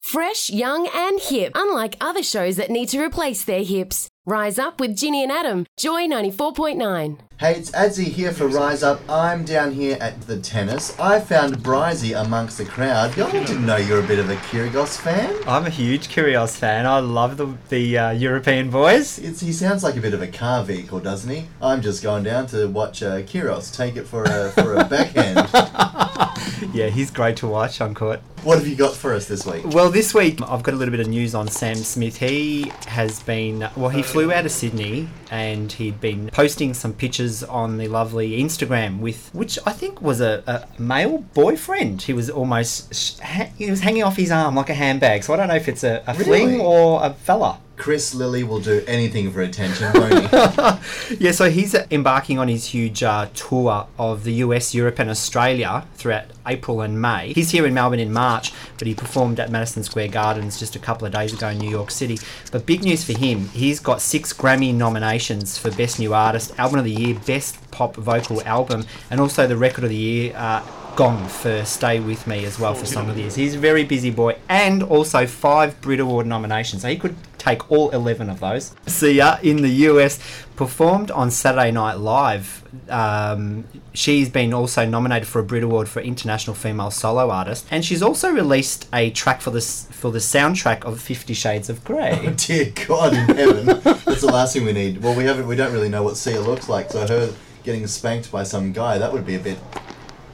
Fresh, young, and hip, unlike other shows that need to replace their hips. Rise up with Ginny and Adam, Joy 94.9. Hey, it's Adzy here for Rise Up. I'm down here at the tennis. I found Brizy amongst the crowd. Y'all didn't know you're a bit of a Kyrgios fan. I'm a huge Kyrgios fan. I love the the uh, European boys. It's, he sounds like a bit of a car vehicle, doesn't he? I'm just going down to watch uh, Kyrgios take it for a, for a backhand. Yeah, he's great to watch on court. What have you got for us this week? Well, this week I've got a little bit of news on Sam Smith. He has been well. He flew out of Sydney and he'd been posting some pictures on the lovely Instagram with which I think was a, a male boyfriend. He was almost sh- ha- he was hanging off his arm like a handbag. So I don't know if it's a, a Really? fling or a fella. Chris Lilly will do anything for attention, won't he? Yeah, so he's embarking on his huge uh, tour of the US, Europe, and Australia throughout April and May. He's here in Melbourne in March, but he performed at Madison Square Gardens just a couple of days ago in New York City. But big news for him, he's got six Grammy nominations for Best New Artist, Album of the Year, Best Pop Vocal Album, and also the Record of the Year. Uh, Gong for Stay With Me as well for Song of the Year. He's a very busy boy and also five Brit Award nominations. So he could take all 11 of those. Sia in the US performed on Saturday Night Live. Um, she's been also nominated for a Brit Award for International Female Solo Artist, and she's also released a track for this for the soundtrack of Fifty Shades of Grey. Dear God in heaven, that's the last thing we need. Well, we haven't. We don't really know what Sia looks like, so her getting spanked by some guy that would be a bit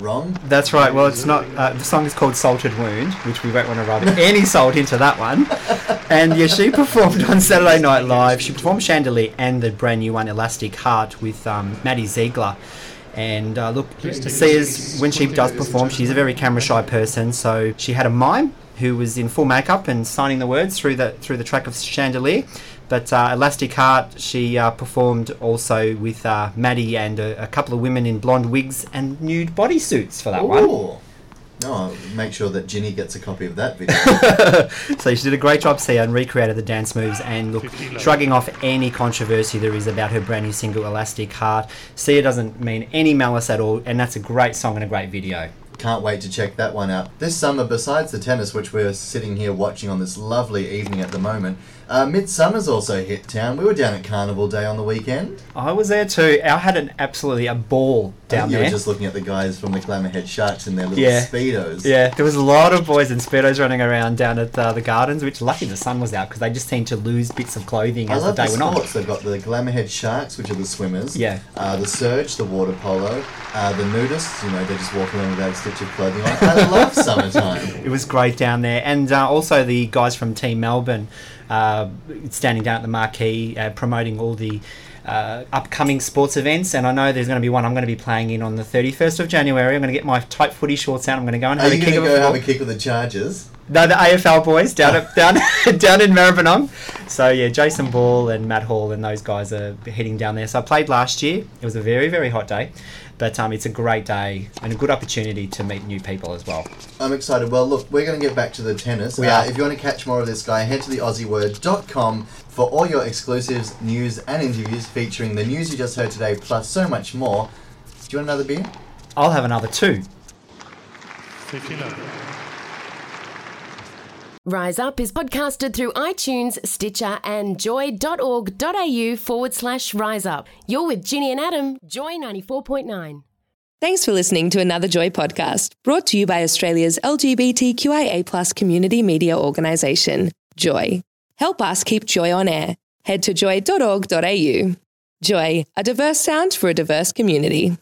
wrong. That's right. Well, it's not. Uh, the song is called "Salted Wound," which we won't want to rub any salt into that one. And yeah, she performed on Saturday Night Live. She performed "Chandelier" and the brand new one, "Elastic Heart," with um, Maddie Ziegler. And uh, look, Sia's when she does perform, she's a very camera shy person. So she had a mime who was in full makeup and signing the words through the through the track of "Chandelier." But uh, Elastic Heart, she uh, performed also with uh, Maddie and a, a couple of women in blonde wigs and nude bodysuits for that one. Ooh. No, I'll make sure that Ginny gets a copy of that video. So she did a great job, Sia, and recreated the dance moves and look, shrugging off any controversy there is about her brand new single "Elastic Heart." Sia doesn't mean any malice at all, and that's a great song and a great video. Can't wait to check that one out. This summer, besides the tennis, which we're sitting here watching on this lovely evening at the moment, uh, Midsumma's also hit town. We were down at Carnival Day on the weekend. I was there too. I had an absolutely a ball down you there. were just looking at the guys from the Glamourhead Sharks in their little Yeah. speedos. Yeah, there was a lot of boys in speedos running around down at uh, the gardens. Which lucky the sun was out because they just seem to lose bits of clothing I as the day the went on. They've got the Glamourhead Sharks, which are the swimmers. Yeah. Uh, the Surge, the water polo. Uh, the nudists, you know, they just walk around without a stitch of clothing on. I love summertime. It was great down there, and uh, also the guys from Team Melbourne uh, standing down at the marquee uh, promoting all the uh, upcoming sports events. And I know there's going to be one I'm going to be playing in on the 31st of January. I'm going to get my tight footy shorts out. I'm going to go and Are have a kick of go have a kick with the Chargers? No, the AFL boys down at, down down in Maribyrnong. So yeah, Jason Ball and Matt Hall and those guys are heading down there. So I played last year. It was a very very hot day, but um, it's a great day and a good opportunity to meet new people as well. I'm excited. Well, look, we're going to get back to the tennis. We uh, are. If you want to catch more of this guy, head to the AussieWord.com for all your exclusives, news, and interviews featuring the news you just heard today, plus so much more. Do you want another beer? I'll have another two. Rise Up is podcasted through iTunes, Stitcher, and joy.org.au forward slash rise up. You're with Ginny and Adam, Joy 94.9. Thanks for listening to another Joy podcast brought to you by Australia's LGBTQIA community media organisation, Joy. Help us keep Joy on air. Head to joy.org.au. Joy, a diverse sound for a diverse community.